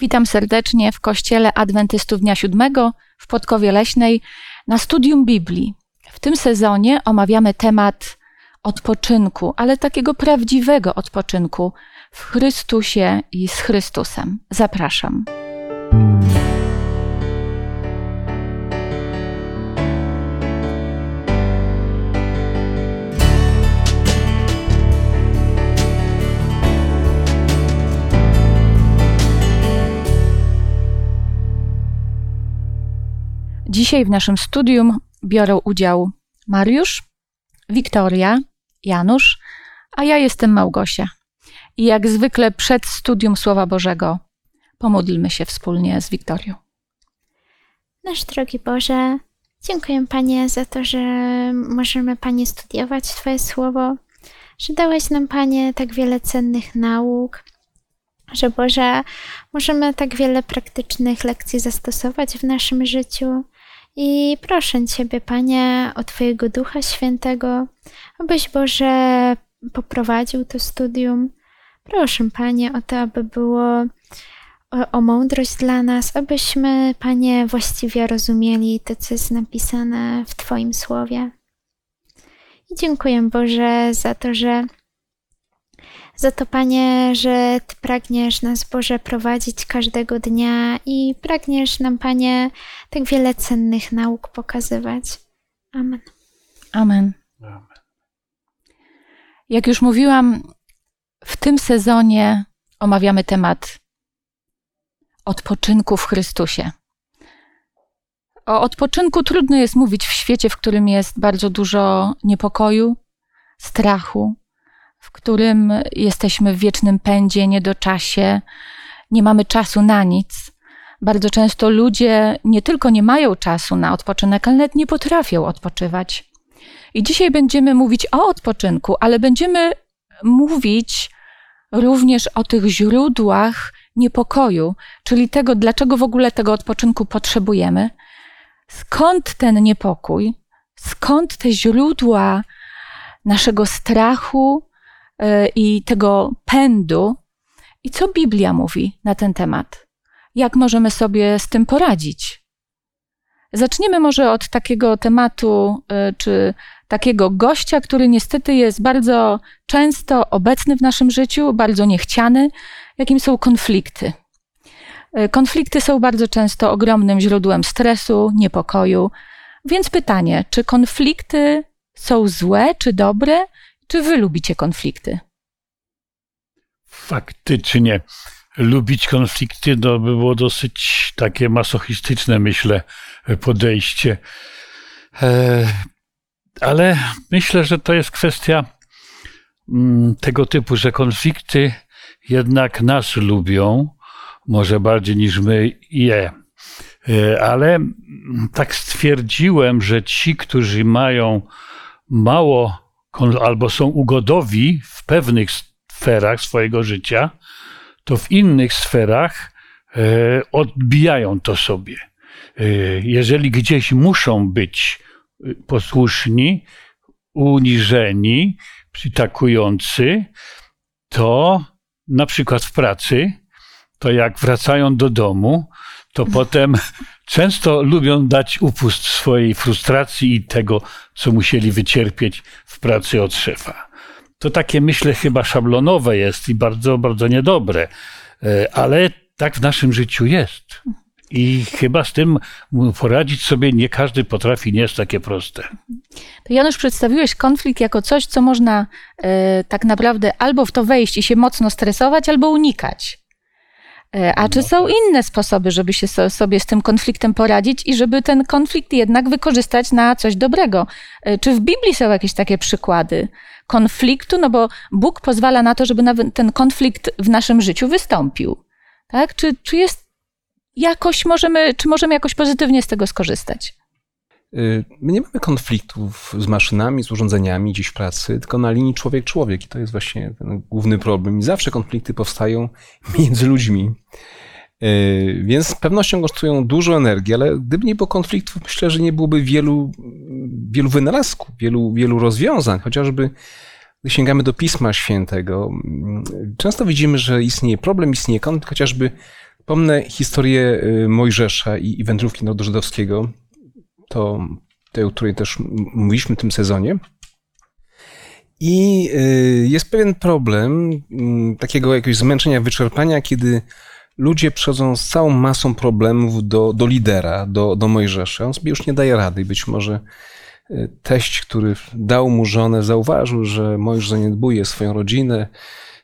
Witam serdecznie w Kościele Adwentystów Dnia Siódmego w Podkowie Leśnej na studium Biblii. W tym sezonie omawiamy temat odpoczynku, ale takiego prawdziwego odpoczynku w Chrystusie i z Chrystusem. Zapraszam. Dzisiaj w naszym studium biorą udział Mariusz, Wiktoria, Janusz, a ja jestem Małgosia. I jak zwykle przed studium Słowa Bożego pomódlmy się wspólnie z Wiktorią. Nasz drogi Boże, dziękuję Panie za to, że możemy Panie studiować Twoje Słowo, że dałeś nam Panie tak wiele cennych nauk, że Boże, możemy tak wiele praktycznych lekcji zastosować w naszym życiu. I proszę Ciebie, Panie, o Twojego Ducha Świętego, abyś Boże poprowadził to studium. Proszę, Panie, o to, aby było o, o mądrość dla nas, abyśmy, Panie, właściwie rozumieli to, co jest napisane w Twoim słowie. I dziękuję, Boże, za to, że za to, Panie, że Ty pragniesz nas, Boże, prowadzić każdego dnia i pragniesz nam, Panie, tak wiele cennych nauk pokazywać. Amen. Amen. Jak już mówiłam, w tym sezonie omawiamy temat odpoczynku w Chrystusie. O odpoczynku trudno jest mówić w świecie, w którym jest bardzo dużo niepokoju, strachu, w którym jesteśmy w wiecznym pędzie, niedoczasie, nie mamy czasu na nic. Bardzo często ludzie nie tylko nie mają czasu na odpoczynek, ale nawet nie potrafią odpoczywać. I dzisiaj będziemy mówić o odpoczynku, ale będziemy mówić również o tych źródłach niepokoju, czyli tego, dlaczego w ogóle tego odpoczynku potrzebujemy, skąd ten niepokój, skąd te źródła naszego strachu i tego pędu, i co Biblia mówi na ten temat. Jak możemy sobie z tym poradzić? Zaczniemy może od takiego tematu, e, czy takiego gościa, który niestety jest bardzo często obecny w naszym życiu, bardzo niechciany, jakim są konflikty. E, konflikty są bardzo często ogromnym źródłem stresu, niepokoju. Więc pytanie, czy konflikty są złe, czy dobre, czy wy lubicie konflikty? Faktycznie. Lubić konflikty to by było dosyć takie masochistyczne, myślę, podejście. E, ale myślę, że to jest kwestia mm, tego typu, że konflikty jednak nas lubią, może bardziej niż my je. E, ale tak stwierdziłem, że ci, którzy mają mało albo są ugodowi w pewnych sferach swojego życia, to w innych sferach e, odbijają to sobie. E, jeżeli gdzieś muszą być posłuszni, uniżeni, przytakujący, to na przykład w pracy, to jak wracają do domu, to potem często lubią dać upust swojej frustracji i tego, co musieli wycierpieć w pracy od szefa. To takie, myślę, chyba szablonowe jest i bardzo, bardzo niedobre, e, ale tak w naszym życiu jest. I chyba z tym poradzić sobie nie każdy potrafi, nie jest takie proste. Janusz, przedstawiłeś konflikt jako coś, co można e, tak naprawdę albo w to wejść i się mocno stresować, albo unikać. E, a czy są inne sposoby, żeby się so, sobie z tym konfliktem poradzić i żeby ten konflikt jednak wykorzystać na coś dobrego? E, czy w Biblii są jakieś takie przykłady konfliktu? No bo Bóg pozwala na to, żeby ten konflikt w naszym życiu wystąpił. Tak? Czy, czy jest jakoś możemy, czy możemy jakoś pozytywnie z tego skorzystać? Y, my nie mamy konfliktów z maszynami, z urządzeniami gdzieś w pracy, tylko na linii człowiek-człowiek. I to jest właśnie ten główny problem. I zawsze konflikty powstają między ludźmi. Y, więc z pewnością kosztują dużo energii, ale gdyby nie było konfliktów, myślę, że nie byłoby wielu, wielu wynalazków, wielu, wielu rozwiązań, chociażby gdy sięgamy do Pisma Świętego, często widzimy, że istnieje problem, istnieje konflikt, chociażby Pomnę historię y, Mojżesza i, i wędrówki narodu żydowskiego, to tej, o której też mówiliśmy w tym sezonie. I y, jest pewien problem mm, takiego jakiegoś zmęczenia, wyczerpania, kiedy ludzie przychodzą z całą masą problemów do, do lidera, do, do Mojżesza. On sobie już nie daje rady. Być może y, teść, który dał mu żonę, zauważył, że Mojżesz zaniedbuje swoją rodzinę,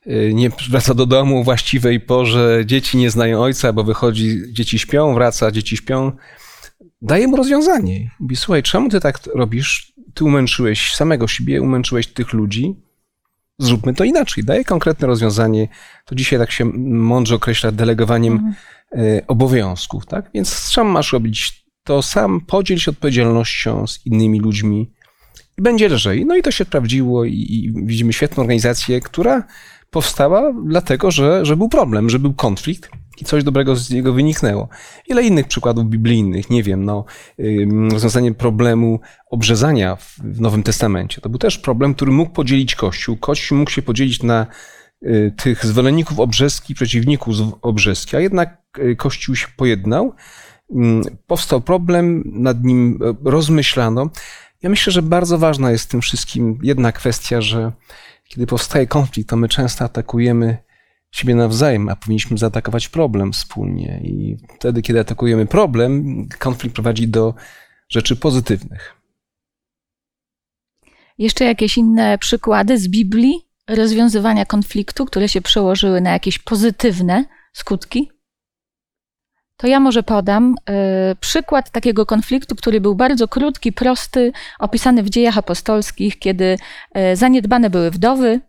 y, nie wraca do domu o właściwej porze, dzieci nie znają ojca, bo wychodzi, dzieci śpią, wraca, dzieci śpią. Daje mu rozwiązanie. Mówi, słuchaj, czemu ty tak robisz? Ty umęczyłeś samego siebie, umęczyłeś tych ludzi, zróbmy to inaczej. Daje konkretne rozwiązanie. To dzisiaj tak się mądrze określa delegowaniem mhm. E, obowiązków, tak? Więc sam masz robić to sam, podziel się odpowiedzialnością z innymi ludźmi i będzie lżej. No i to się sprawdziło i, i widzimy świetną organizację, która powstała dlatego, że, że był problem, że był konflikt i coś dobrego z niego wyniknęło. Ile innych przykładów biblijnych, nie wiem, no, rozwiązanie problemu obrzezania w Nowym Testamencie. To był też problem, który mógł podzielić Kościół. Kościół mógł się podzielić na y, tych zwolenników obrzeski, przeciwników obrzeski, a jednak y, Kościół się pojednał. Powstał problem, nad nim e, rozmyślano. Ja myślę, że bardzo ważna jest w tym wszystkim jedna kwestia, że kiedy powstaje konflikt, to my często atakujemy siebie nawzajem, a powinniśmy zaatakować problem wspólnie. I wtedy, kiedy atakujemy problem, konflikt prowadzi do rzeczy pozytywnych. Jeszcze jakieś inne przykłady z Biblii rozwiązywania konfliktu, które się przełożyły na jakieś pozytywne skutki? To ja może podam y, przykład takiego konfliktu, który był bardzo krótki, prosty, opisany w dziejach apostolskich, kiedy y, zaniedbane były wdowy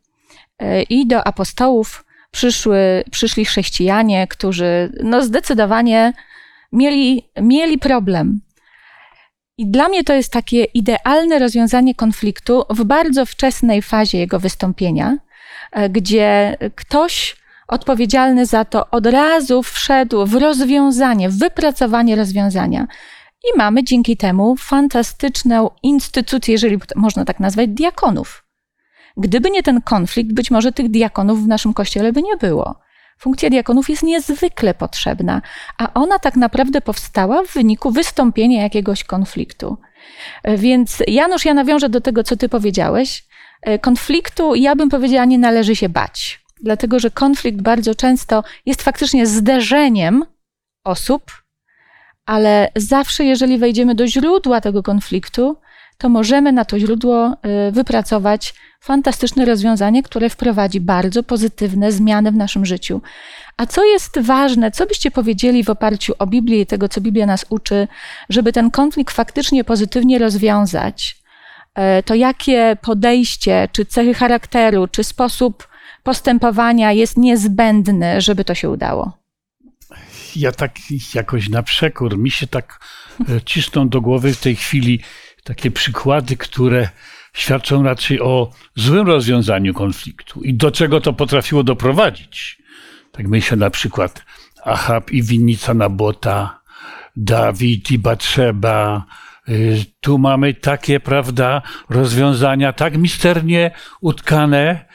y, i do apostołów przyszły, przyszli chrześcijanie, którzy no zdecydowanie mieli, mieli problem. I dla mnie to jest takie idealne rozwiązanie konfliktu w bardzo wczesnej fazie jego wystąpienia, gdzie ktoś odpowiedzialny za to od razu wszedł w rozwiązanie, w wypracowanie rozwiązania. I mamy dzięki temu fantastyczną instytucję, jeżeli można tak nazwać, diakonów. Gdyby nie ten konflikt, być może tych diakonów w naszym kościele by nie było. Funkcja diakonów jest niezwykle potrzebna, a ona tak naprawdę powstała w wyniku wystąpienia jakiegoś konfliktu. Więc Janusz, ja nawiążę do tego, co ty powiedziałeś. Konfliktu, ja bym powiedziała, nie należy się bać, dlatego że konflikt bardzo często jest faktycznie zderzeniem osób, ale zawsze, jeżeli wejdziemy do źródła tego konfliktu, to możemy na to źródło y, wypracować fantastyczne rozwiązanie, które wprowadzi bardzo pozytywne zmiany w naszym życiu. A co jest ważne, co byście powiedzieli w oparciu o Biblię i tego, co Biblia nas uczy, żeby ten konflikt faktycznie pozytywnie rozwiązać? E, to jakie podejście, czy cechy charakteru, czy sposób postępowania jest niezbędny, żeby to się udało? Ja tak jakoś na przekór, mi się tak e, cisną do głowy w tej chwili takie przykłady, które świadczą raczej o złym rozwiązaniu konfliktu i do czego to potrafiło doprowadzić. Tak myślę na przykład Ahab i winnica Nabota, Dawid i Batrzeba. Y, tu mamy takie, prawda, rozwiązania tak misternie utkane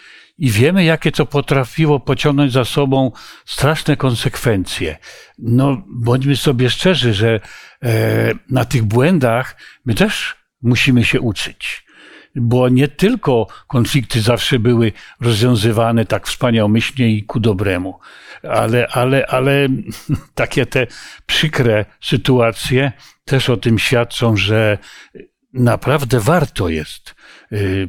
i wiemy, jakie to potrafiło pociągnąć za sobą straszne konsekwencje. No, bądźmy sobie szczerzy, że e, na tych błędach my też musimy się uczyć. Bo nie tylko konflikty zawsze były rozwiązywane tak wspaniałomyślnie i ku dobremu, ale, ale, ale takie te przykre sytuacje też o tym świadczą, że naprawdę warto jest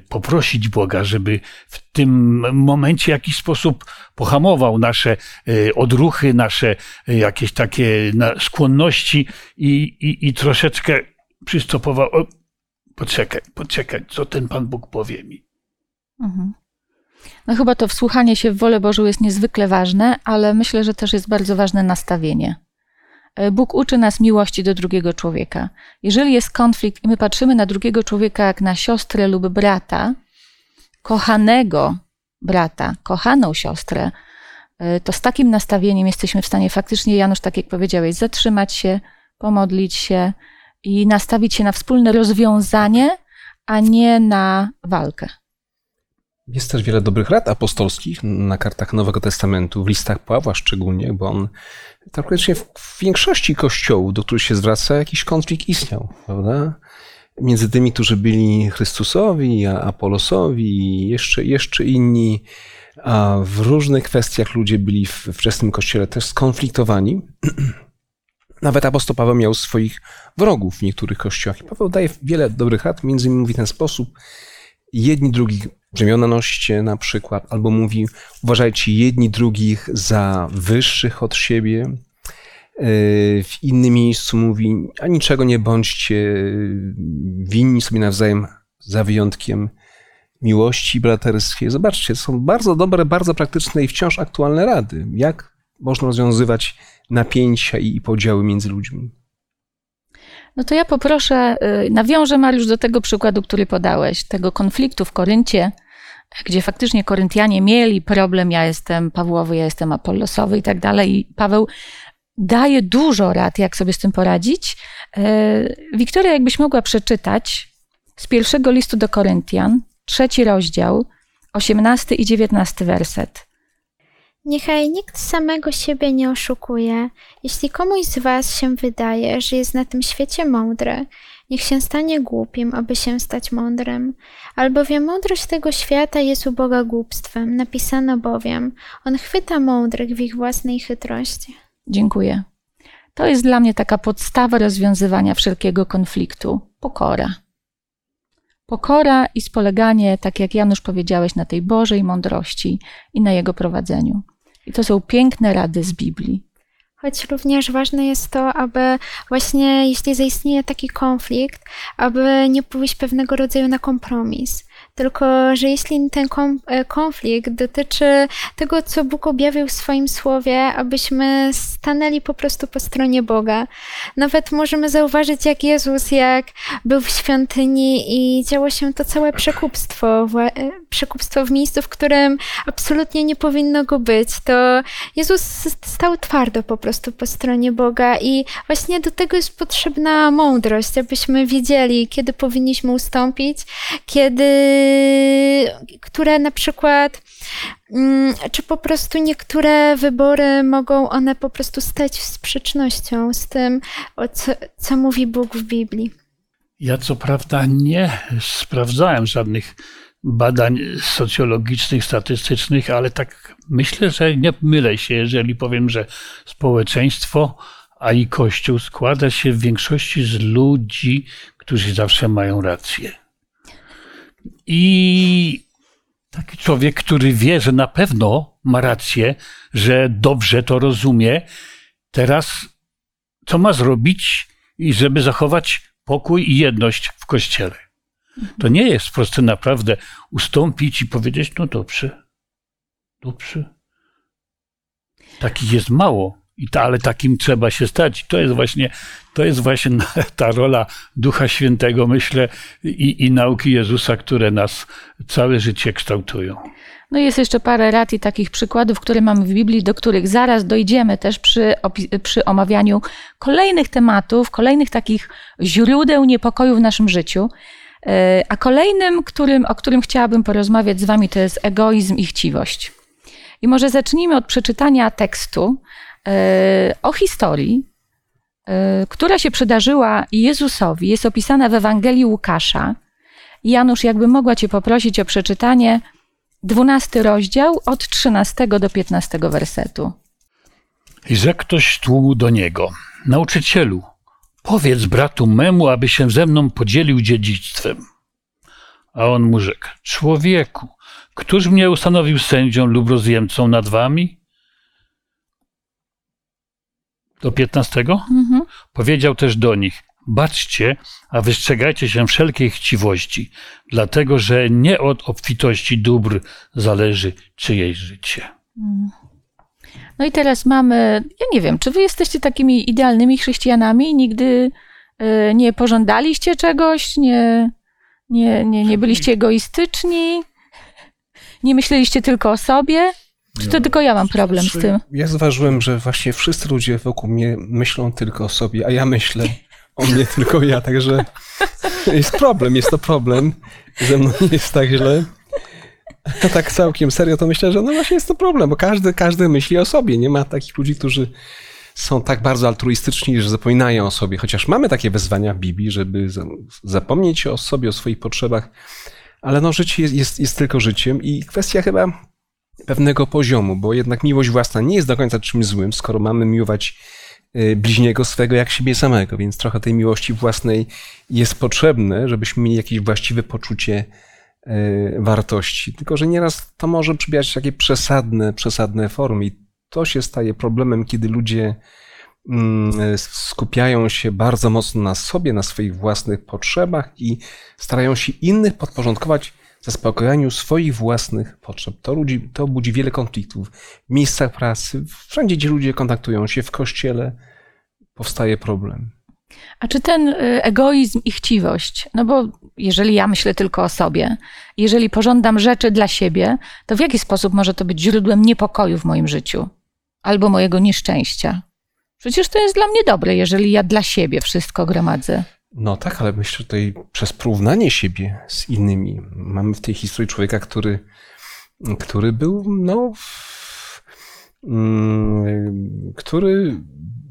poprosić Boga, żeby w tym momencie w jakiś sposób pohamował nasze y, odruchy, nasze y, jakieś takie skłonności i, i, i troszeczkę przystopował poczekaj, poczekaj, co ten Pan Bóg powie mi. Mhm. No chyba to wsłuchanie się w wolę Bożą jest niezwykle ważne, ale myślę, że też jest bardzo ważne nastawienie. E, Bóg uczy nas miłości do drugiego człowieka. Jeżeli jest konflikt i my patrzymy na drugiego człowieka jak na siostrę lub brata, kochanego brata, kochaną siostrę, e, to z takim nastawieniem jesteśmy w stanie faktycznie, Janusz, tak jak powiedziałeś, zatrzymać się, pomodlić się, i nastawić się na wspólne rozwiązanie, a nie na walkę. Jest też wiele dobrych rad apostolskich na kartach Nowego Testamentu, w listach Pawła szczególnie, bo on praktycznie w większości kościołów, do których się zwraca, jakiś konflikt istniał, prawda? Między tymi, którzy byli Chrystusowi, Apolosowi, jeszcze, jeszcze inni, a w różnych kwestiach ludzie byli w wczesnym kościele też skonfliktowani. Nawet apostoł Paweł miał swoich wrogów w niektórych kościołach. I Paweł daje wiele dobrych rad, między innymi mówi w ten sposób, jedni drugich brzemiona noście na przykład, albo mówi uważajcie jedni drugich za wyższych od siebie. E, w innym miejscu mówi, a niczego nie bądźcie winni sobie nawzajem za wyjątkiem miłości braterskiej. Zobaczcie, są bardzo dobre, bardzo praktyczne i wciąż aktualne rady. Jak można rozwiązywać napięcia i podziały między ludźmi? No to ja poproszę, y, nawiążę Mariusz do tego przykładu, który podałeś, tego konfliktu w Koryncie, gdzie faktycznie Koryntianie mieli problem, ja jestem Pawłowy, ja jestem Apollosowy i tak dalej. I Paweł daje dużo rad, jak sobie z tym poradzić. Y, Wiktoria, jakbyś mogła przeczytać z pierwszego listu do Koryntian, trzeci rozdział, osiemnasty i dziewiętnasty werset. Niechaj nikt samego siebie nie oszukuje. Jeśli komuś z was się wydaje, że jest na tym świecie mądry, niech się stanie głupim, aby się stać mądrym. Albowiem mądrość tego świata jest u Boga głupstwem. Napisano bowiem, on chwyta mądrych w ich własnej chytrości. Dziękuję. To jest dla mnie taka podstawa rozwiązywania wszelkiego konfliktu pokora. Pokora i spoleganie, tak jak Janusz powiedziałeś, na tej Bożej mądrości i na jego prowadzeniu. I to są piękne rady z Biblii. Choć również ważne jest to, aby właśnie jeśli zaistnieje taki konflikt, aby nie pójść pewnego rodzaju na kompromis. Tylko, że jeśli ten e, konflikt dotyczy tego, co Bóg objawił w swoim słowie, abyśmy stanęli po prostu po stronie Boga. Nawet możemy zauważyć, jak Jezus, jak był w świątyni i działo się to całe przekupstwo, e, przekupstwo w miejscu, w którym absolutnie nie powinno go być. To Jezus stał twardo po prostu po stronie Boga i właśnie do tego jest potrzebna mądrość, abyśmy wiedzieli, kiedy powinniśmy ustąpić, kiedy które na przykład, mm, czy po prostu niektóre wybory mogą one po prostu stać w sprzecznością z tym, co, co mówi Bóg w Biblii. Ja co prawda nie sprawdzałem żadnych badań socjologicznych, statystycznych, ale tak myślę, że nie mylę się, jeżeli powiem, że społeczeństwo, a i Kościół składa się w większości z ludzi, którzy zawsze mają rację. I taki człowiek, który wie, że na pewno ma rację, że dobrze to rozumie, teraz co ma zrobić, żeby zachować pokój i jedność w kościele? To nie jest proste naprawdę ustąpić i powiedzieć, no dobrze, dobrze. Takich jest mało. I ta, ale takim trzeba się stać. To jest właśnie, to jest właśnie ta rola Ducha Świętego, myślę, i, i nauki Jezusa, które nas całe życie kształtują. No jest jeszcze parę rad i takich przykładów, które mamy w Biblii, do których zaraz dojdziemy też przy, przy omawianiu kolejnych tematów, kolejnych takich źródeł niepokoju w naszym życiu. E, a kolejnym, którym, o którym chciałabym porozmawiać z Wami, to jest egoizm i chciwość. I może zacznijmy od przeczytania tekstu, o historii, e, która się przydarzyła Jezusowi, jest opisana w Ewangelii Łukasza. Janusz, jakby mogła Cię poprosić o przeczytanie 12 rozdział od 13 do 15 wersetu. I rzekł ktoś tłumu do niego: Nauczycielu, powiedz bratu memu, aby się ze mną podzielił dziedzictwem. A on mu rzekł: Człowieku, któż mnie ustanowił sędzią lub rozjemcą nad wami? Do 15? Mhm. Powiedział też do nich: Baczcie, a wystrzegajcie się wszelkiej chciwości, dlatego że nie od obfitości dóbr zależy czyjeś życie. Mhm. No i teraz mamy, ja nie wiem, czy wy jesteście takimi idealnymi chrześcijanami? Nigdy y, nie pożądaliście czegoś, nie, nie, nie, nie byliście egoistyczni, nie myśleliście tylko o sobie? Czy to tylko ja mam problem z tym? Ja zauważyłem, że właśnie wszyscy ludzie wokół mnie myślą tylko o sobie, a ja myślę o mnie tylko ja, także jest problem, jest to problem. Ze mną nie jest tak źle. tak całkiem serio, to myślę, że no właśnie jest to problem, bo każdy, każdy myśli o sobie. Nie ma takich ludzi, którzy są tak bardzo altruistyczni, że zapominają o sobie. Chociaż mamy takie wezwania w Biblii, żeby zapomnieć o sobie, o swoich potrzebach, ale no życie jest, jest, jest tylko życiem i kwestia chyba pewnego poziomu, bo jednak miłość własna nie jest do końca czymś złym, skoro mamy miłować y, bliźniego swego jak siebie samego, więc trochę tej miłości własnej jest potrzebne, żebyśmy mieli jakieś właściwe poczucie y, wartości. Tylko, że nieraz to może przybierać takie przesadne, przesadne formy i to się staje problemem, kiedy ludzie mm, skupiają się bardzo mocno na sobie, na swoich własnych potrzebach i starają się innych podporządkować zaspokojaniu swoich własnych potrzeb. To, ludzi, to budzi wiele konfliktów w miejscach pracy, wszędzie, gdzie ludzie kontaktują się, w kościele powstaje problem. A czy ten y, egoizm i chciwość, no bo jeżeli ja myślę tylko o sobie, jeżeli pożądam rzeczy dla siebie, to w jaki sposób może to być źródłem niepokoju w moim życiu albo mojego nieszczęścia? Przecież to jest dla mnie dobre, jeżeli ja dla siebie wszystko gromadzę. No tak, ale myślę, tutaj przez porównanie siebie z innymi mamy w tej historii człowieka, który, który był, no, mm, który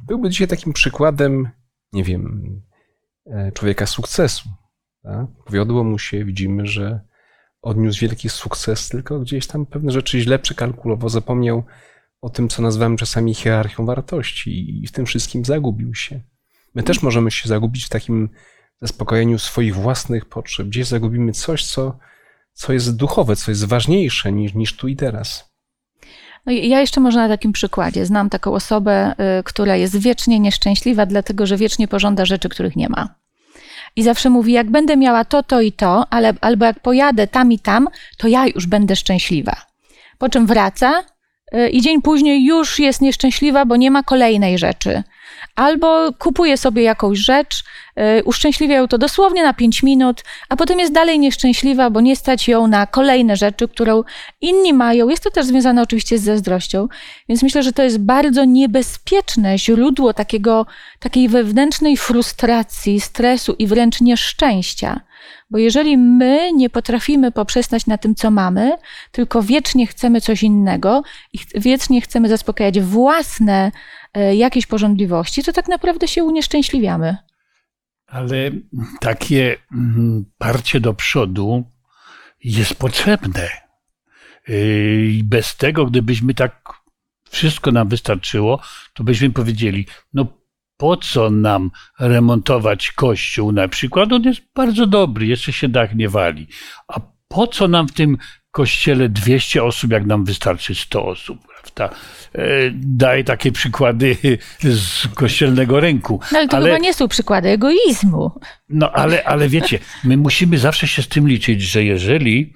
byłby dzisiaj takim przykładem, nie wiem, e, człowieka sukcesu. Tak? Powiodło mu się, widzimy, że odniósł wielki sukces, tylko gdzieś tam pewne rzeczy źle przekalkulował, zapomniał o tym, co nazywamy czasami hierarchią wartości i w tym wszystkim zagubił się. My też możemy się zagubić w takim zaspokojeniu swoich własnych potrzeb. Gdzieś zagubimy coś, co, co jest duchowe, co jest ważniejsze niż, niż tu i teraz. No ja jeszcze może na takim przykładzie. Znam taką osobę, y, która jest wiecznie nieszczęśliwa, dlatego że wiecznie pożąda rzeczy, których nie ma. I zawsze mówi, jak będę miała to, to i to, ale, albo jak pojadę tam i tam, to ja już będę szczęśliwa. Po czym wraca y, i dzień później już jest nieszczęśliwa, bo nie ma kolejnej rzeczy albo kupuje sobie jakąś rzecz, yy, uszczęśliwia ją to dosłownie na 5 minut, a potem jest dalej nieszczęśliwa, bo nie stać ją na kolejne rzeczy, którą inni mają. Jest to też związane oczywiście z zazdrością, więc myślę, że to jest bardzo niebezpieczne źródło takiego, takiej wewnętrznej frustracji, stresu i wręcz nieszczęścia. Bo jeżeli my nie potrafimy poprzestać na tym, co mamy, tylko wiecznie chcemy coś innego i wiecznie chcemy zaspokajać własne E, jakieś porządliwości, to tak naprawdę się unieszczęśliwiamy. Ale takie mm, parcie do przodu jest potrzebne. E, I bez tego, gdybyśmy tak wszystko nam wystarczyło, to byśmy powiedzieli, no po co nam remontować kościół na przykład? On jest bardzo dobry, jeszcze się dach nie wali. A po co nam w tym kościele 200 osób, jak nam wystarczy 100 osób, prawda? E, daj takie przykłady z kościelnego rynku. No ale to ale, chyba nie są przykłady egoizmu. No ale, ale wiecie, my musimy zawsze się z tym liczyć, że jeżeli,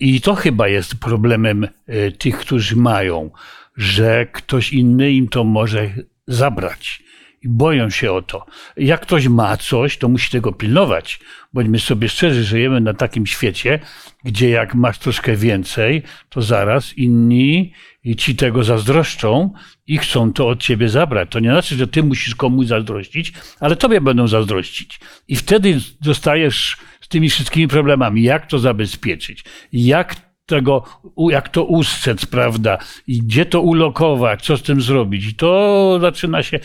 i to chyba jest problemem e, tych, którzy mają, że ktoś inny im to może zabrać boją się o to. Jak ktoś ma coś, to musi tego pilnować. Bądźmy sobie szczerzy, żyjemy na takim świecie, gdzie jak masz troszkę więcej, to zaraz inni ci tego zazdroszczą i chcą to od ciebie zabrać. To nie znaczy, że ty musisz komuś zazdrościć, ale tobie będą zazdrościć. I wtedy zostajesz z tymi wszystkimi problemami. Jak to zabezpieczyć? Jak tego, jak to ustrzec, prawda? I gdzie to ulokować? Co z tym zrobić? I to zaczyna się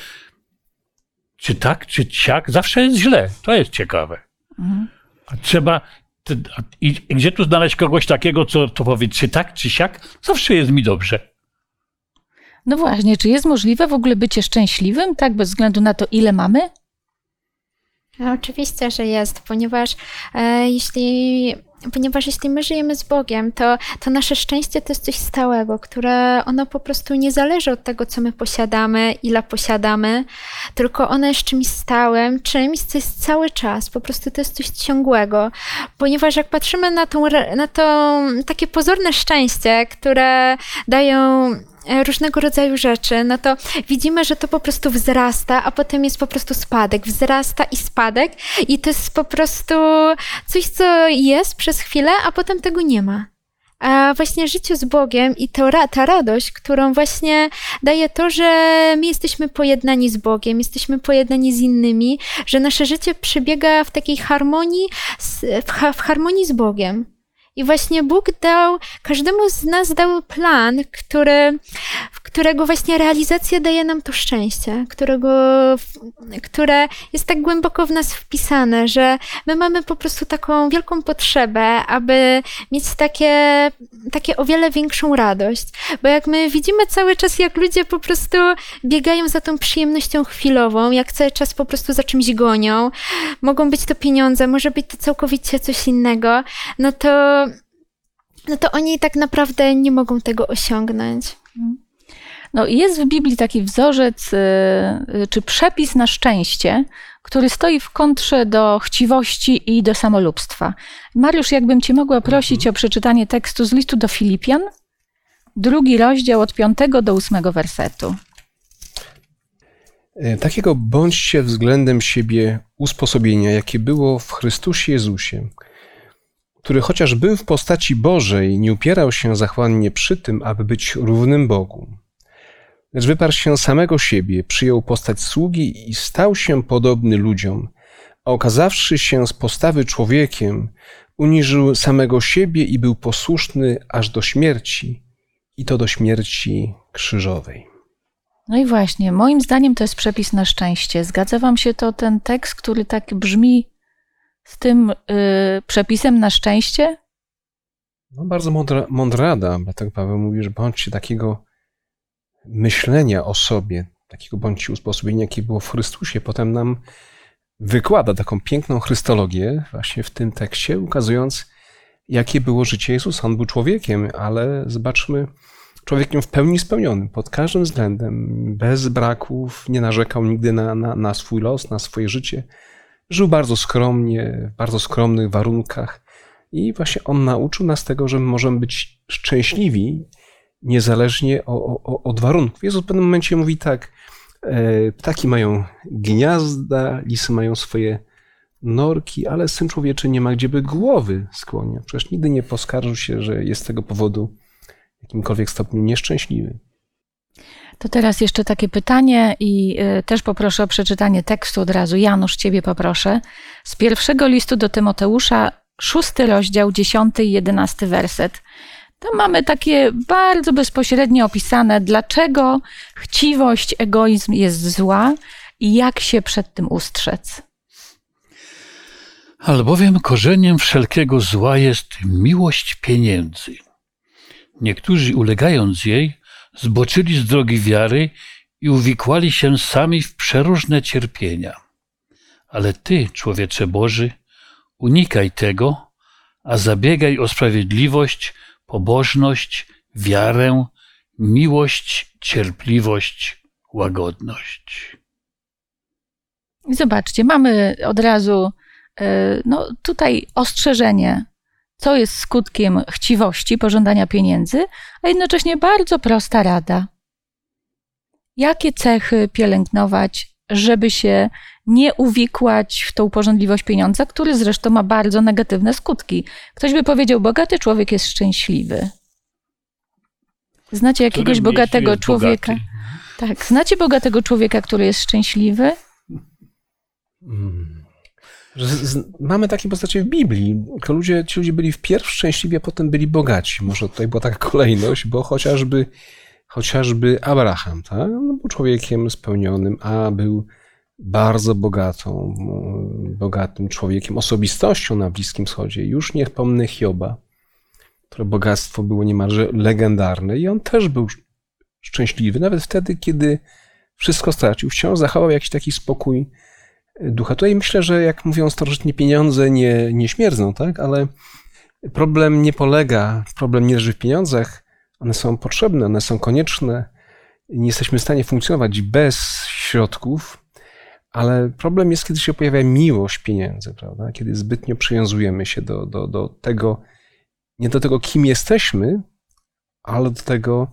czy tak, czy siak, zawsze jest źle. To jest ciekawe. Mhm. A trzeba. I gdzie tu znaleźć kogoś takiego, co to powie, czy tak, czy siak? Zawsze jest mi dobrze. No właśnie, czy jest możliwe w ogóle bycie szczęśliwym, tak, bez względu na to, ile mamy? No, oczywiście, że jest, ponieważ e, jeśli ponieważ jeśli my żyjemy z Bogiem, to, to nasze szczęście to jest coś stałego, które ono po prostu nie zależy od tego, co my posiadamy, ile posiadamy, tylko ono jest czymś stałym, czymś, co jest cały czas, po prostu to jest coś ciągłego, ponieważ jak patrzymy na, tą, na to takie pozorne szczęście, które dają różnego rodzaju rzeczy, no to widzimy, że to po prostu wzrasta, a potem jest po prostu spadek. Wzrasta i spadek, i to jest po prostu coś, co jest przez chwilę, a potem tego nie ma. A właśnie życie z Bogiem i ta radość, którą właśnie daje to, że my jesteśmy pojednani z Bogiem, jesteśmy pojednani z innymi, że nasze życie przebiega w takiej harmonii, w harmonii z Bogiem. I właśnie Bóg dał, każdemu z nas dał plan, który, którego właśnie realizacja daje nam to szczęście, którego, które jest tak głęboko w nas wpisane, że my mamy po prostu taką wielką potrzebę, aby mieć takie, takie o wiele większą radość. Bo jak my widzimy cały czas, jak ludzie po prostu biegają za tą przyjemnością chwilową, jak cały czas po prostu za czymś gonią, mogą być to pieniądze, może być to całkowicie coś innego, no to no to oni tak naprawdę nie mogą tego osiągnąć. No, jest w Biblii taki wzorzec y, y, czy przepis na szczęście, który stoi w kontrze do chciwości i do samolubstwa. Mariusz, jakbym Cię mogła prosić mhm. o przeczytanie tekstu z listu do Filipian, drugi rozdział od piątego do ósmego wersetu. E, takiego bądźcie względem siebie usposobienia, jakie było w Chrystusie Jezusie który chociaż był w postaci Bożej, nie upierał się zachłannie przy tym, aby być równym Bogu. Lecz wyparł się samego siebie, przyjął postać sługi i stał się podobny ludziom, a okazawszy się z postawy człowiekiem, uniżył samego siebie i był posłuszny aż do śmierci, i to do śmierci krzyżowej. No i właśnie, moim zdaniem to jest przepis na szczęście. Zgadza Wam się to ten tekst, który tak brzmi z tym y, przepisem na szczęście? No bardzo mądra, mądra rada, bo tak Paweł mówi, że bądźcie takiego myślenia o sobie, takiego bądźcie usposobienia, jakie było w Chrystusie. Potem nam wykłada taką piękną chrystologię właśnie w tym tekście, ukazując, jakie było życie Jezusa. On był człowiekiem, ale zobaczmy, człowiekiem w pełni spełnionym, pod każdym względem, bez braków, nie narzekał nigdy na, na, na swój los, na swoje życie. Żył bardzo skromnie, w bardzo skromnych warunkach i właśnie on nauczył nas tego, że możemy być szczęśliwi niezależnie o, o, od warunków. Jezus w pewnym momencie mówi tak, e, ptaki mają gniazda, lisy mają swoje norki, ale syn człowieczy nie ma gdzieby głowy skłonić. Przecież nigdy nie poskarżył się, że jest z tego powodu w jakimkolwiek stopniu nieszczęśliwy. To teraz jeszcze takie pytanie i y, też poproszę o przeczytanie tekstu od razu. Janusz, ciebie poproszę. Z pierwszego listu do Tymoteusza, szósty rozdział, dziesiąty i jedenasty werset. Tam mamy takie bardzo bezpośrednio opisane, dlaczego chciwość, egoizm jest zła i jak się przed tym ustrzec. Albowiem korzeniem wszelkiego zła jest miłość pieniędzy. Niektórzy ulegając jej, zboczyli z drogi wiary i uwikłali się sami w przeróżne cierpienia. Ale ty, człowiecze Boży, unikaj tego, a zabiegaj o sprawiedliwość, pobożność, wiarę, miłość, cierpliwość, łagodność. Zobaczcie, mamy od razu e, no, tutaj ostrzeżenie co jest skutkiem chciwości, pożądania pieniędzy, a jednocześnie bardzo prosta rada. Jakie cechy pielęgnować, żeby się nie uwikłać w tą pożądliwość pieniądza, który zresztą ma bardzo negatywne skutki. Ktoś by powiedział, bogaty człowiek jest szczęśliwy. Znacie jakiegoś bogatego człowieka? Bogaty. Tak, znacie bogatego człowieka, który jest szczęśliwy? Hmm. Mamy takie postacie w Biblii. Tylko ludzie, ci ludzie byli wpierw szczęśliwi, a potem byli bogaci. Może tutaj była taka kolejność, bo chociażby, chociażby Abraham, tak? No, był człowiekiem spełnionym, a był bardzo bogatą, bogatym człowiekiem, osobistością na Bliskim Wschodzie. Już niech pomnę Hioba, które bogactwo było niemalże legendarne i on też był szczęśliwy, nawet wtedy, kiedy wszystko stracił. Wciąż zachował jakiś taki spokój ducha. Tutaj myślę, że jak mówią starożytni, pieniądze nie, nie śmierdzą, tak? Ale problem nie polega, problem nie leży w pieniądzach. One są potrzebne, one są konieczne. Nie jesteśmy w stanie funkcjonować bez środków, ale problem jest, kiedy się pojawia miłość pieniędzy, prawda? Kiedy zbytnio przywiązujemy się do, do, do tego, nie do tego, kim jesteśmy, ale do tego,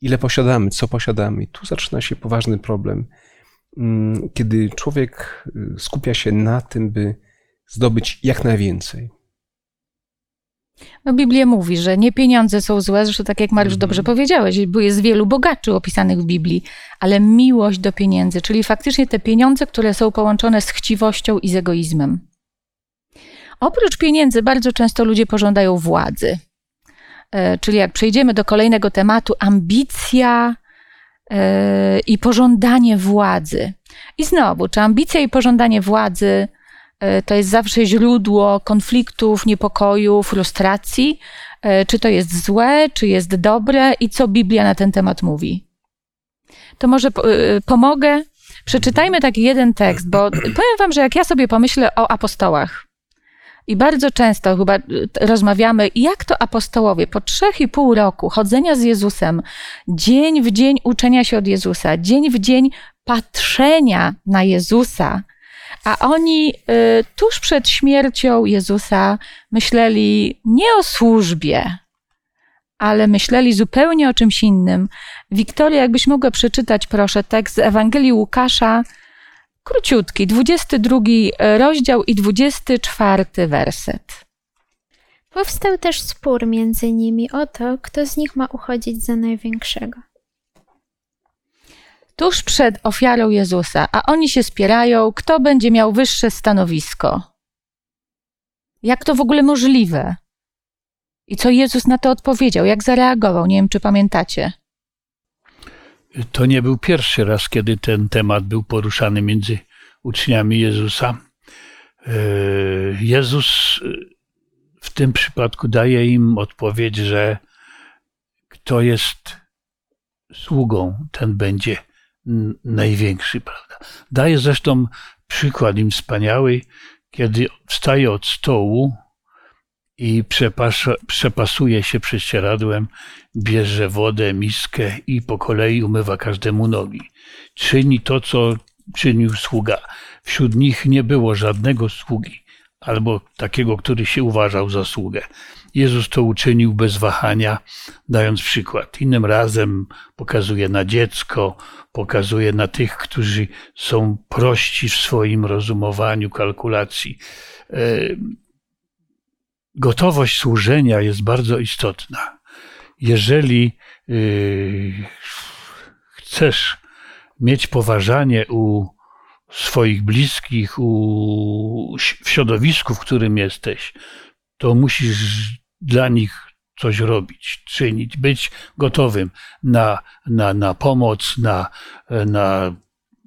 ile posiadamy, co posiadamy. I tu zaczyna się poważny problem kiedy człowiek y, skupia się na tym, by zdobyć jak najwięcej. No Biblia mówi, że nie pieniądze są złe, zresztą tak jak Mariusz mm dobrze powiedziałeś, bo jest wielu bogaczy opisanych w Biblii, ale miłość do pieniędzy, czyli faktycznie te pieniądze, które są połączone z chciwością i z egoizmem. Oprócz pieniędzy, bardzo często ludzie pożądają władzy. E, czyli jak przejdziemy do kolejnego tematu, ambicja i pożądanie władzy. I znowu, czy ambicja i pożądanie władzy e, to jest zawsze źródło konfliktów, niepokoju, frustracji? Czy to jest złe, czy jest dobre i co Biblia na ten temat mówi? To może pomogę. Przeczytajmy taki jeden tekst, bo powiem Wam, że jak ja sobie pomyślę o apostołach, i bardzo często chyba y, rozmawiamy, jak to apostołowie po trzech i pół roku chodzenia z Jezusem, dzień w dzień uczenia się od Jezusa, dzień w dzień patrzenia na Jezusa, a oni y, tuż przed śmiercią Jezusa myśleli nie o służbie, ale myśleli zupełnie o czymś innym. Wiktoria, jakbyś mogła przeczytać, proszę, tekst z Ewangelii Łukasza, Króciutki, 22 rozdział i 24 werset. Powstał też spór między nimi o to, kto z nich ma uchodzić za największego. Tuż przed ofiarą Jezusa, a oni się spierają, kto będzie miał wyższe stanowisko. Jak to w ogóle możliwe? I co Jezus na to odpowiedział? Jak zareagował? Nie wiem, czy pamiętacie. To nie był pierwszy raz, kiedy ten temat był poruszany między uczniami Jezusa. E, Jezus w tym przypadku daje im odpowiedź, że kto jest sługą, ten będzie największy, prawda? Daje zresztą przykład im wspaniały, kiedy wstaje od stołu i przepasuje się prześcieradłem, bierze wodę, miskę i po kolei umywa każdemu nogi. Czyni to, co czynił sługa. Wśród nich nie było żadnego sługi, albo takiego, który się uważał za sługę. Jezus to uczynił bez wahania, dając przykład. Innym razem pokazuje na dziecko, pokazuje na tych, którzy są prości w swoim rozumowaniu, kalkulacji. Gotowość służenia jest bardzo istotna. Jeżeli yy, chcesz mieć poważanie u swoich bliskich, u, w środowisku, w którym jesteś, to musisz dla nich coś robić, czynić, być gotowym na, na, na pomoc, na, na,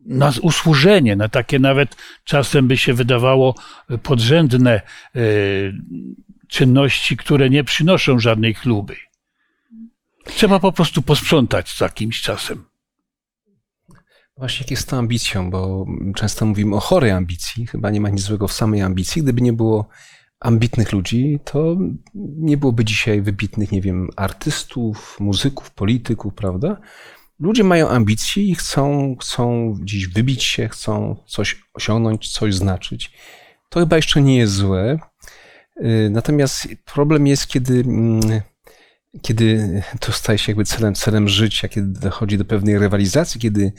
na usłużenie, na takie nawet czasem by się wydawało podrzędne y, czynności, które nie przynoszą żadnej chluby. Trzeba po prostu posprzątać z jakimś czasem. Właśnie jak jest to ambicją, bo często mówimy o chorej ambicji, chyba nie ma nic złego w samej ambicji. Gdyby nie było ambitnych ludzi, to nie byłoby dzisiaj wybitnych, nie wiem, artystów, muzyków, polityków, prawda? Ludzie mają ambicje i chcą, chcą gdzieś wybić się, chcą coś osiągnąć, coś znaczyć. To chyba jeszcze nie jest złe. Y, natomiast problem jest, kiedy, mm, kiedy to staje się jakby celem, celem życia, kiedy dochodzi do pewnej rywalizacji, kiedy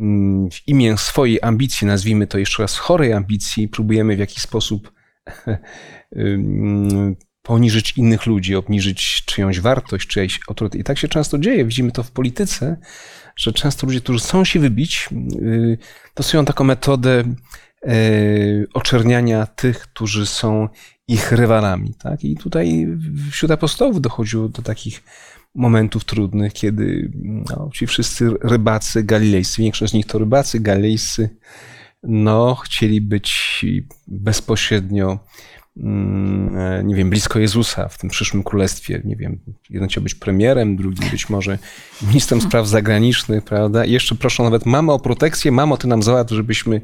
mm, w imię swojej ambicji, nazwijmy to jeszcze raz chorej ambicji, próbujemy w jakiś sposób poniżyć innych ludzi, obniżyć czyjąś wartość, czyjś autorytet. I tak się często dzieje. Widzimy to w polityce, że często ludzie, którzy chcą się wybić, y, stosują taką metodę e, oczerniania tych, którzy są ich rywalami. Tak? I tutaj wśród apostołów dochodziło do takich momentów trudnych, kiedy no, ci wszyscy rybacy galilejscy, większość z nich to rybacy galilejscy, no, chcieli być bezpośrednio, mm, nie wiem, blisko Jezusa w tym przyszłym królestwie. Nie wiem, jeden chciał być premierem, drugi być może ministrem spraw zagranicznych, prawda? I jeszcze proszą nawet mamę o protekcję, mamo, ty nam załatw, żebyśmy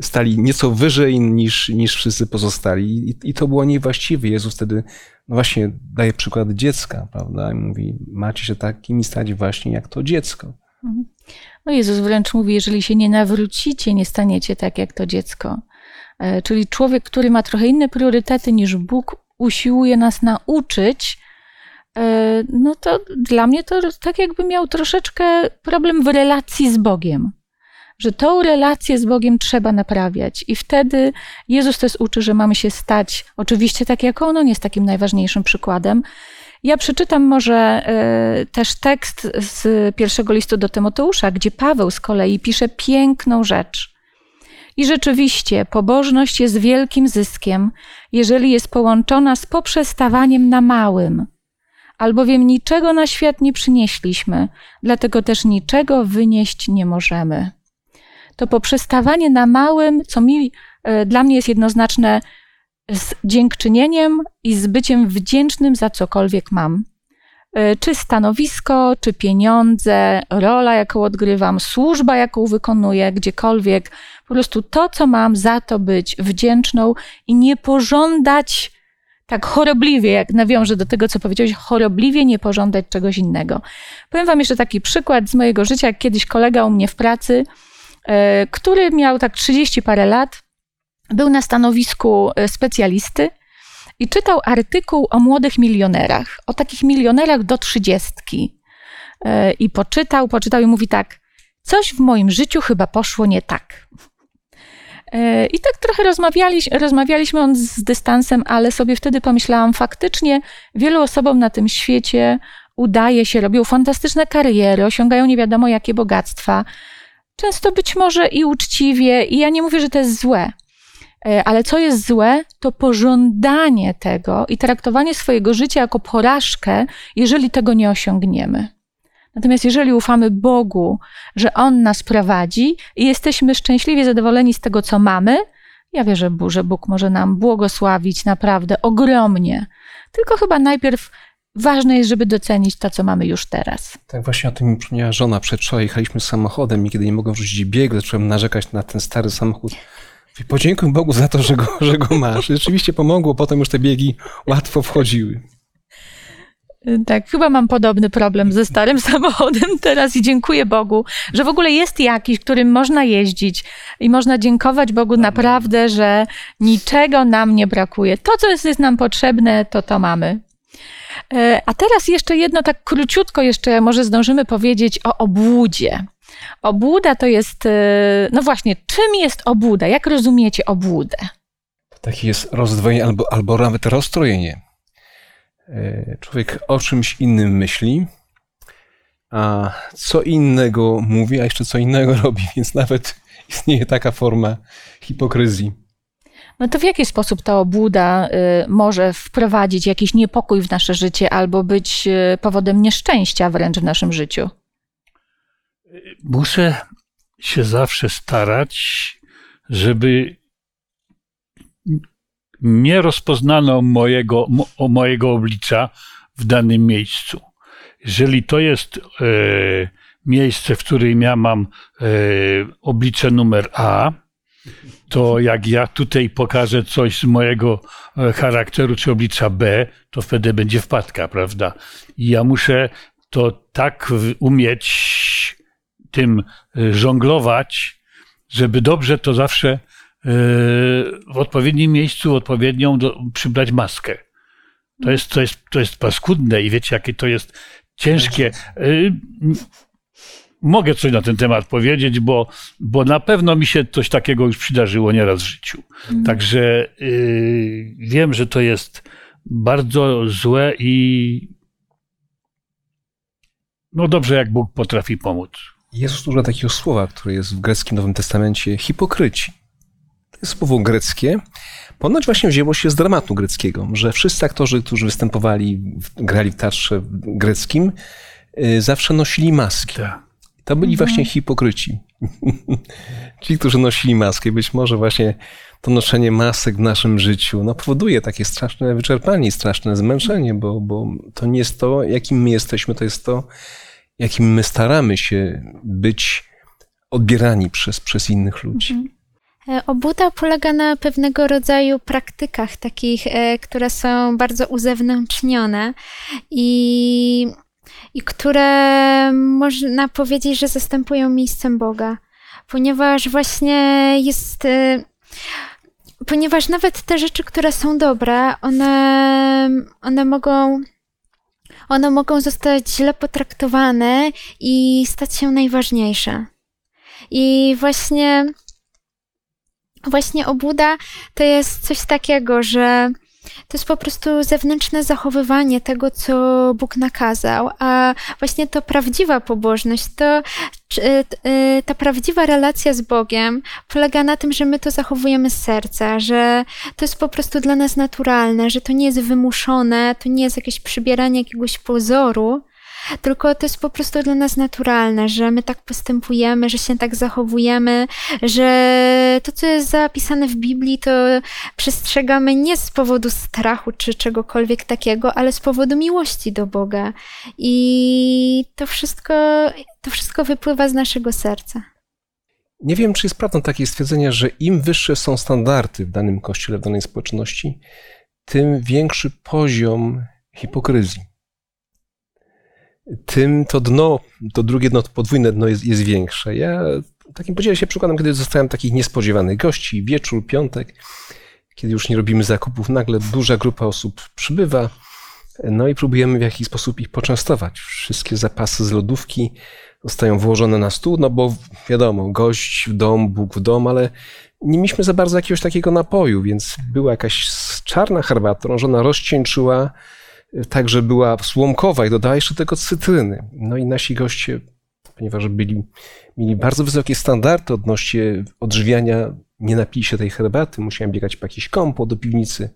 stali nieco wyżej niż, niż wszyscy pozostali. I, I, to było niewłaściwe. Jezus wtedy, no właśnie, daje przykład dziecka, prawda? I mówi, macie się takimi stać właśnie jak to dziecko. Mhm. No Jezus wręcz mówi, jeżeli się nie nawrócicie, nie staniecie tak jak to dziecko. E, czyli człowiek, który ma trochę inne priorytety niż Bóg, usiłuje nas nauczyć, e, no to dla mnie to tak jakby miał troszeczkę problem w relacji z Bogiem że tą relację z Bogiem trzeba naprawiać. I wtedy Jezus też uczy, że mamy się stać, oczywiście tak jak On, on jest takim najważniejszym przykładem. Ja przeczytam może y, też tekst z pierwszego listu do Tymoteusza, gdzie Paweł z kolei pisze piękną rzecz. I rzeczywiście pobożność jest wielkim zyskiem, jeżeli jest połączona z poprzestawaniem na małym. Albowiem niczego na świat nie przynieśliśmy, dlatego też niczego wynieść nie możemy. To poprzestawanie na małym, co mi, e, dla mnie jest jednoznaczne z dziękczynieniem i z byciem wdzięcznym za cokolwiek mam. E, czy stanowisko, czy pieniądze, rola, jaką odgrywam, służba, jaką wykonuję, gdziekolwiek. Po prostu to, co mam, za to być wdzięczną i nie pożądać tak chorobliwie, jak nawiążę do tego, co powiedziałeś, chorobliwie nie pożądać czegoś innego. Powiem Wam jeszcze taki przykład z mojego życia, jak kiedyś kolega u mnie w pracy, który miał tak 30 parę lat, był na stanowisku e, specjalisty i czytał artykuł o młodych milionerach, o takich milionerach do trzydziestki. E, I poczytał, poczytał i mówi tak: Coś w moim życiu chyba poszło nie tak. E, I tak trochę rozmawialiśmy, rozmawialiśmy on z dystansem, ale sobie wtedy pomyślałam, faktycznie wielu osobom na tym świecie udaje się, robią fantastyczne kariery, osiągają nie wiadomo jakie bogactwa. Często być może i uczciwie, i ja nie mówię, że to jest złe, E, ale co jest złe, to pożądanie tego i traktowanie swojego życia jako porażkę, jeżeli tego nie osiągniemy. Natomiast jeżeli ufamy Bogu, że On nas prowadzi i jesteśmy szczęśliwie zadowoleni z tego, co mamy, ja wierzę, że Bóg może nam błogosławić naprawdę ogromnie. Tylko chyba najpierw ważne jest, żeby docenić to, co mamy już teraz. Tak właśnie o tym mi przypomniała żona. Przedwczoraj jechaliśmy samochodem i kiedy nie mogłem wrzucić biegu, zacząłem narzekać na ten stary samochód. Podziękuj Bogu za to, że go, że go masz. Rzeczywiście pomogło, potem już te biegi łatwo wchodziły. Tak, chyba mam podobny problem ze starym samochodem teraz i dziękuję Bogu, że w ogóle jest jakiś, którym można jeździć i można dziękować Bogu naprawdę, że niczego nam nie brakuje. To, co jest, jest nam potrzebne, to to mamy. E, a teraz jeszcze jedno, tak króciutko jeszcze może zdążymy powiedzieć o obłudzie. Obłuda to jest, e, no właśnie, czym jest obłuda? Jak rozumiecie obłudę? Takie jest rozdwojenie albo, albo nawet rozstrojenie. E, człowiek o czymś innym myśli, a co innego mówi, a jeszcze co innego robi, więc nawet istnieje taka forma hipokryzji. No to w jaki sposób ta obłuda y, może wprowadzić jakiś niepokój w nasze życie albo być y, powodem nieszczęścia wręcz w naszym życiu? muszę się zawsze starać, żeby nie rozpoznano mojego, mo, mojego oblicza w danym miejscu. Jeżeli to jest e, miejsce, w którym ja mam e, oblicze numer A, to jak ja tutaj pokażę coś z mojego e, charakteru czy oblicza B, to wtedy będzie wpadka, prawda? I ja muszę to tak umieć tym y, żonglować, żeby dobrze to zawsze y, w odpowiednim miejscu, odpowiednią do, przybrać maskę. To jest, to, jest, to jest paskudne i wiecie, jakie to jest ciężkie. Y, mogę coś na ten temat powiedzieć, bo, bo na pewno mi się coś takiego już przydarzyło nieraz w życiu. Mhm. Także yy, wiem, że to jest bardzo złe i no dobrze, jak Bóg potrafi pomóc. Jezus używa takiego słowa, które jest w greckim Nowym Testamencie, hipokryci. To jest słowo greckie. Ponoć właśnie wzięło się z dramatu greckiego, że wszyscy aktorzy, którzy występowali, grali w teatrze greckim, y, zawsze nosili maski. Tak. To byli mhm. właśnie hipokryci. Ci, którzy nosili maskę, być może właśnie to noszenie masek w naszym życiu no, powoduje takie straszne wyczerpanie straszne zmęczenie, bo, bo to nie jest to, jakim my jesteśmy, to jest to, jakim my staramy się być odbierani przez, przez innych ludzi. Mhm. E, Obuda polega na pewnego rodzaju praktykach, takich, e, które są bardzo uzewnętrznione i, i które można powiedzieć, że zastępują miejscem Boga, ponieważ właśnie jest. E, ponieważ nawet te rzeczy, które są dobre, one, one mogą one mogą zostać źle potraktowane i stać się najważniejsze. I właśnie, właśnie obłuda to jest coś takiego, że to jest po prostu zewnętrzne zachowywanie tego, co Bóg nakazał, a właśnie to prawdziwa pobożność, to y, ta prawdziwa relacja z Bogiem polega na tym, że my to zachowujemy z serca, że to jest po prostu dla nas naturalne, że to nie jest wymuszone, to nie jest jakieś przybieranie jakiegoś pozoru, tylko to jest po prostu dla nas naturalne, że my tak postępujemy, że się tak zachowujemy, że to, co jest zapisane w Biblii, to przestrzegamy nie z powodu strachu czy czegokolwiek takiego, ale z powodu miłości do Boga. I to wszystko, to wszystko wypływa z naszego serca. Nie wiem, czy jest prawdą takie stwierdzenie, że im wyższe są standardy w danym kościele, w danej społeczności, tym większy poziom hipokryzji tym to dno, to drugie dno, to podwójne dno jest, jest większe. Ja takim podzielę się przykładem, kiedy zostałem takich niespodziewanych gości, wieczór, piątek, kiedy już nie robimy zakupów, nagle duża grupa osób przybywa, no i próbujemy w jakiś sposób ich poczęstować. Wszystkie zapasy z lodówki zostają włożone na stół, no bo wiadomo, gość w dom, Bóg w dom, ale nie mieliśmy za bardzo jakiegoś takiego napoju, więc była jakaś czarna herbata, którą żona rozcieńczyła, także była słomkowa i dodała jeszcze tego cytryny. No i nasi goście, ponieważ byli, mieli bardzo wysokie standardy odnośnie odżywiania, nie napili się tej herbaty, musiałem biegać po jakiś kompot do piwnicy.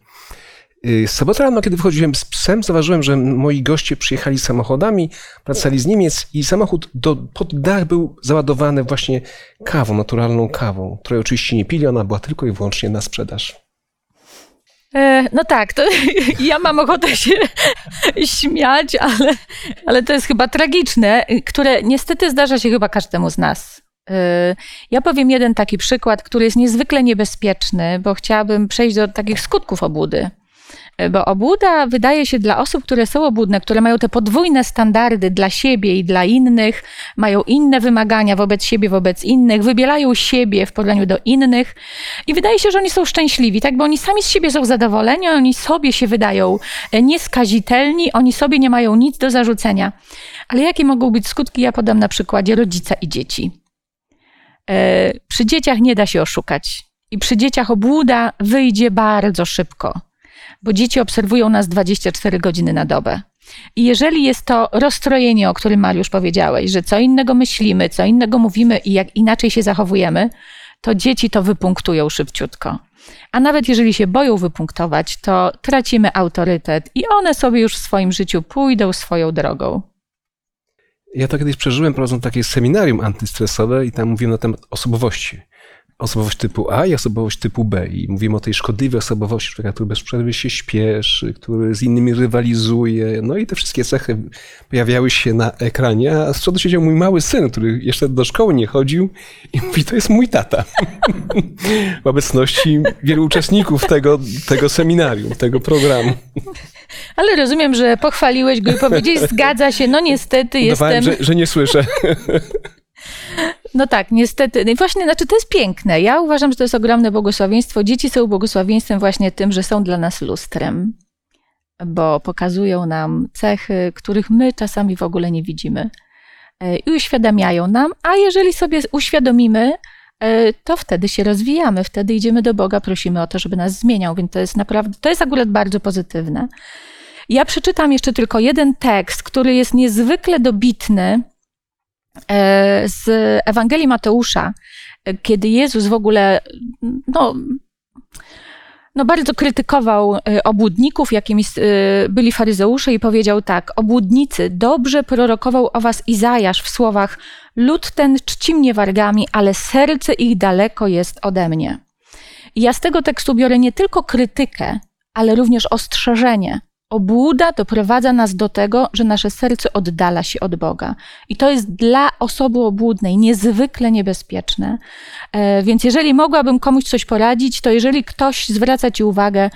Y, sobotę rano, kiedy wychodziłem z psem, zauważyłem, że moi goście przyjechali samochodami, wracali z Niemiec i samochód do, pod dach był załadowany właśnie kawą, naturalną kawą, której oczywiście nie pili, ona była tylko i wyłącznie na sprzedaż. E, no tak, to ja mam ochotę się śmiać, ale, ale to jest chyba tragiczne, które niestety zdarza się chyba każdemu z nas. E, ja powiem jeden taki przykład, który jest niezwykle niebezpieczny, bo chciałabym przejść do takich skutków obłudy. E, bo obłuda wydaje się dla osób, które są obłudne, które mają te podwójne standardy dla siebie i dla innych, mają inne wymagania wobec siebie, wobec innych, wybielają siebie w porównaniu do innych i wydaje się, że oni są szczęśliwi, tak? Bo oni sami z siebie są zadowoleni, oni sobie się wydają e, nieskazitelni, oni sobie nie mają nic do zarzucenia. Ale jakie mogą być skutki? Ja podam na przykładzie rodzica i dzieci. E, przy dzieciach nie da się oszukać. I przy dzieciach obłuda wyjdzie bardzo szybko bo dzieci obserwują nas 24 godziny na dobę. I jeżeli jest to rozstrojenie, o którym Mariusz powiedziałeś, że co innego myślimy, co innego mówimy i jak inaczej się zachowujemy, to dzieci to wypunktują szybciutko. A nawet jeżeli się boją wypunktować, to tracimy autorytet i one sobie już w swoim życiu pójdą swoją drogą. Ja to kiedyś przeżyłem prowadząc takie seminarium antystresowe i tam mówiłem na temat osobowości osobowość typu A i osobowość typu B. I mówimy o tej szkodliwej osobowości człowieka, który bez przerwy się śpieszy, który z innymi rywalizuje. No i te wszystkie cechy pojawiały się na ekranie, a z przodu siedział mój mały syn, który jeszcze do szkoły nie chodził i mówi, to jest mój tata. w obecności wielu uczestników tego, tego seminarium, tego programu. Ale rozumiem, że pochwaliłeś go i powiedziałeś, zgadza się, no niestety jestem... Że, że nie słyszę. No tak, niestety. No i właśnie, znaczy to jest piękne. Ja uważam, że to jest ogromne błogosławieństwo. Dzieci są błogosławieństwem właśnie tym, że są dla nas lustrem, bo pokazują nam cechy, których my czasami w ogóle nie widzimy e, i uświadamiają nam, a jeżeli sobie uświadomimy, e, to wtedy się rozwijamy, wtedy idziemy do Boga, prosimy o to, żeby nas zmieniał, więc to jest naprawdę, to jest akurat bardzo pozytywne. Ja przeczytam jeszcze tylko jeden tekst, który jest niezwykle dobitny, z Ewangelii Mateusza, kiedy Jezus w ogóle no, no bardzo krytykował e, obłudników, jakimi e, byli faryzeusze i powiedział tak, obłudnicy, dobrze prorokował o was Izajasz w słowach, lud ten czci mnie wargami, ale serce ich daleko jest ode mnie. I ja z tego tekstu biorę nie tylko krytykę, ale również ostrzeżenie, Obłuda doprowadza nas do tego, że nasze serce oddala się od Boga. I to jest dla osoby obłudnej niezwykle niebezpieczne. E, więc jeżeli mogłabym komuś coś poradzić, to jeżeli ktoś zwraca ci uwagę,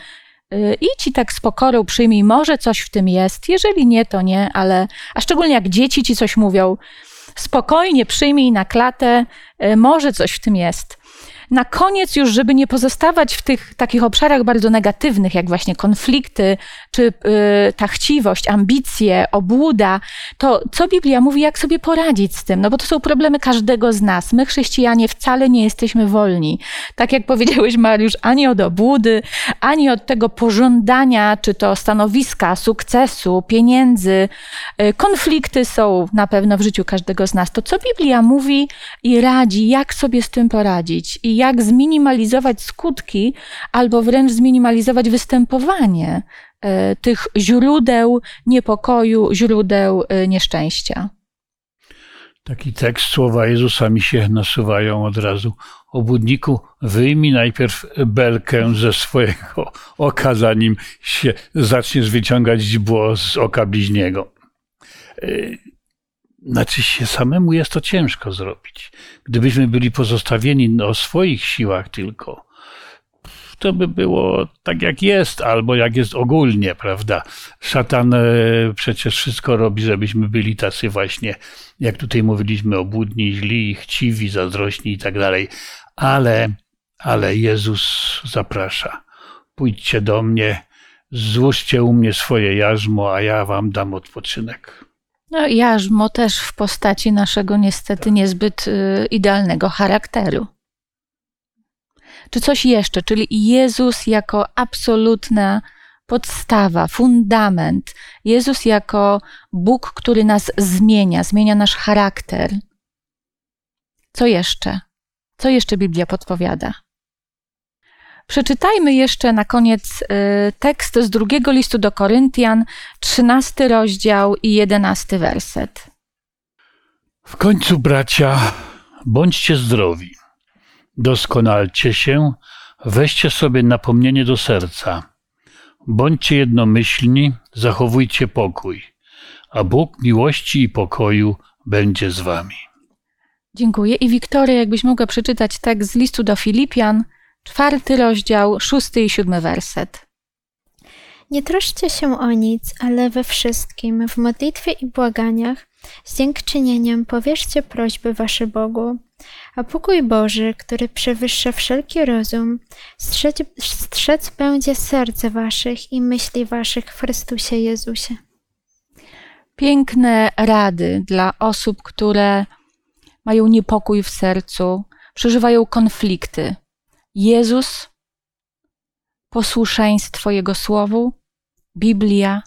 e, i tak z pokorą przyjmij, może coś w tym jest, jeżeli nie, to nie, ale, a szczególnie jak dzieci ci coś mówią, spokojnie przyjmij na klatę, e, może coś w tym jest. Na koniec już, żeby nie pozostawać w tych takich obszarach bardzo negatywnych, jak właśnie konflikty, czy y, ta chciwość, ambicje, obłuda, to co Biblia mówi, jak sobie poradzić z tym? No bo to są problemy każdego z nas. My, chrześcijanie, wcale nie jesteśmy wolni. Tak jak powiedziałeś, Mariusz, ani od obłudy, ani od tego pożądania, czy to stanowiska, sukcesu, pieniędzy. Y, konflikty są na pewno w życiu każdego z nas. To co Biblia mówi i radzi, jak sobie z tym poradzić i jak zminimalizować skutki, albo wręcz zminimalizować występowanie e, tych źródeł niepokoju, źródeł e, nieszczęścia. Taki tekst, słowa Jezusa mi się nasuwają od razu. Obudniku, wyjmij najpierw belkę ze swojego oka, zanim się zaczniesz wyciągać źdźbło z oka bliźniego. Znaczy się samemu jest to ciężko zrobić. Gdybyśmy byli pozostawieni o swoich siłach tylko, to by było tak jak jest, albo jak jest ogólnie, prawda? Szatan e, przecież wszystko robi, żebyśmy byli tacy właśnie, jak tutaj mówiliśmy, obłudni, źli, chciwi, zazdrośni i tak dalej. Ale, ale Jezus zaprasza. Pójdźcie do mnie, złóżcie u mnie swoje jarzmo, a ja wam dam odpoczynek. No, jarzmo też w postaci naszego niestety niezbyt y, idealnego charakteru. Czy coś jeszcze, czyli Jezus jako absolutna podstawa, fundament, Jezus jako Bóg, który nas zmienia, zmienia nasz charakter. Co jeszcze? Co jeszcze Biblia podpowiada? Przeczytajmy jeszcze na koniec y, tekst z drugiego listu do Koryntian, trzynasty rozdział i jedenasty werset. W końcu, bracia, bądźcie zdrowi, doskonalcie się, weźcie sobie napomnienie do serca, bądźcie jednomyślni, zachowujcie pokój, a Bóg miłości i pokoju będzie z wami. Dziękuję. I Wiktoria, jakbyś mogła przeczytać tekst z listu do Filipian, czwarty rozdział, szósty i siódmy werset. Nie troszcie się o nic, ale we wszystkim, w modlitwie i błaganiach, z dziękczynieniem powierzcie prośby wasze Bogu, a pokój Boży, który przewyższa wszelki rozum, strzec, strzec będzie serce waszych i myśli waszych w Chrystusie Jezusie. Piękne rady dla osób, które mają niepokój w sercu, przeżywają konflikty, Jezus, posłuszeństwo Jego Słowu, Biblia,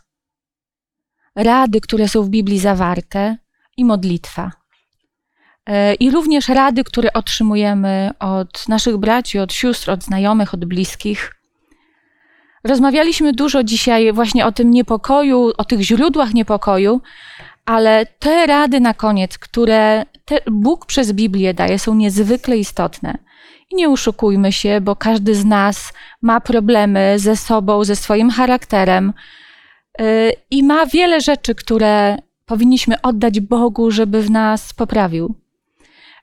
rady, które są w Biblii zawarte i modlitwa. E, I również rady, które otrzymujemy od naszych braci, od sióstr, od znajomych, od bliskich. Rozmawialiśmy dużo dzisiaj właśnie o tym niepokoju, o tych źródłach niepokoju, ale te rady na koniec, które Bóg przez Biblię daje, są niezwykle istotne. I nie uszukujmy się, bo każdy z nas ma problemy ze sobą, ze swoim charakterem y, i ma wiele rzeczy, które powinniśmy oddać Bogu, żeby w nas poprawił.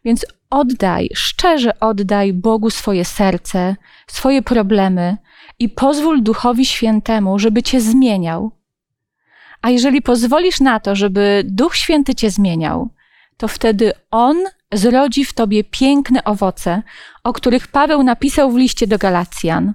Więc oddaj, szczerze oddaj Bogu swoje serce, swoje problemy i pozwól Duchowi Świętemu, żeby cię zmieniał. A jeżeli pozwolisz na to, żeby Duch Święty cię zmieniał, to wtedy On zrodzi w tobie piękne owoce, o których Paweł napisał w liście do Galacjan.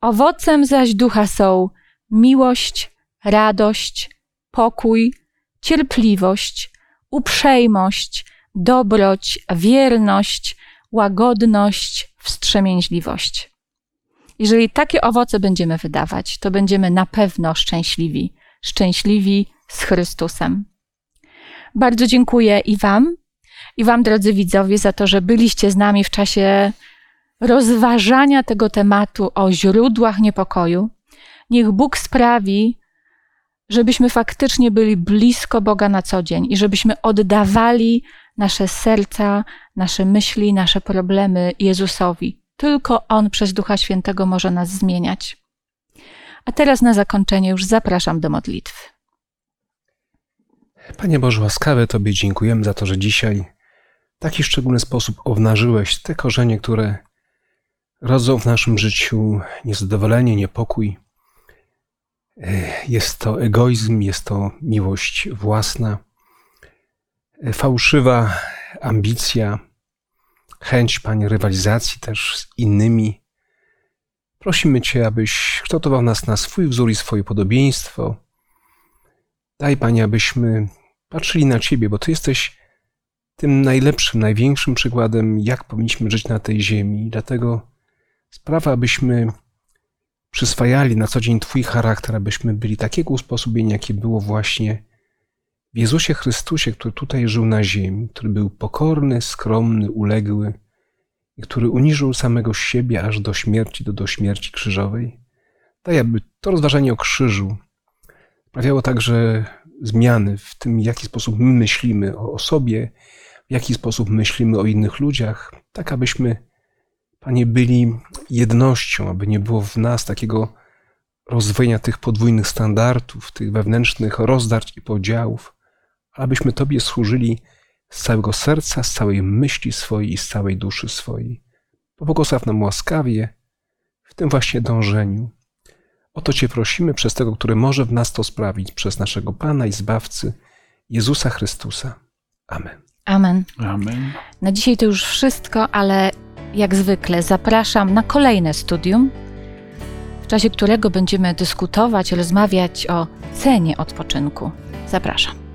Owocem zaś ducha są miłość, radość, pokój, cierpliwość, uprzejmość, dobroć, wierność, łagodność, wstrzemięźliwość. Jeżeli takie owoce będziemy wydawać, to będziemy na pewno szczęśliwi, szczęśliwi z Chrystusem. Bardzo dziękuję i Wam, i Wam, drodzy widzowie, za to, że byliście z nami w czasie rozważania tego tematu o źródłach niepokoju. Niech Bóg sprawi, żebyśmy faktycznie byli blisko Boga na co dzień i żebyśmy oddawali nasze serca, nasze myśli, nasze problemy Jezusowi. Tylko On przez Ducha Świętego może nas zmieniać. A teraz na zakończenie już zapraszam do modlitwy. Panie Boże łaskawy, Tobie dziękujemy za to, że dzisiaj taki szczególny sposób obnażyłeś te korzenie, które rodzą w naszym życiu niezadowolenie, niepokój. Jest to egoizm, jest to miłość własna, fałszywa ambicja, chęć, Panie, rywalizacji też z innymi. Prosimy Cię, abyś kształtował nas na swój wzór i swoje podobieństwo. Daj, Panie, abyśmy patrzyli na Ciebie, bo Ty jesteś tym najlepszym, największym przykładem, jak powinniśmy żyć na tej ziemi. Dlatego sprawa, abyśmy przyswajali na co dzień Twój charakter, abyśmy byli takiego usposobienia, jakie było właśnie w Jezusie Chrystusie, który tutaj żył na ziemi, który był pokorny, skromny, uległy i który uniżył samego siebie aż do śmierci, do, do śmierci krzyżowej. Daj, aby to rozważanie o krzyżu sprawiało także zmiany w tym, w jaki sposób my myślimy o sobie, w jaki sposób myślimy o innych ludziach, tak abyśmy, Panie, byli jednością, aby nie było w nas takiego rozwojenia tych podwójnych standardów, tych wewnętrznych rozdarć i podziałów, abyśmy Tobie służyli z całego serca, z całej myśli swojej i z całej duszy swojej. Pobłogosław nam łaskawie w tym właśnie dążeniu. O to Cię prosimy przez tego, który może w nas to sprawić, przez naszego Pana i Zbawcy, Jezusa Chrystusa. Amen. Amen. Amen. Na dzisiaj to już wszystko, ale jak zwykle zapraszam na kolejne studium, w czasie którego będziemy dyskutować, rozmawiać o cenie odpoczynku. Zapraszam.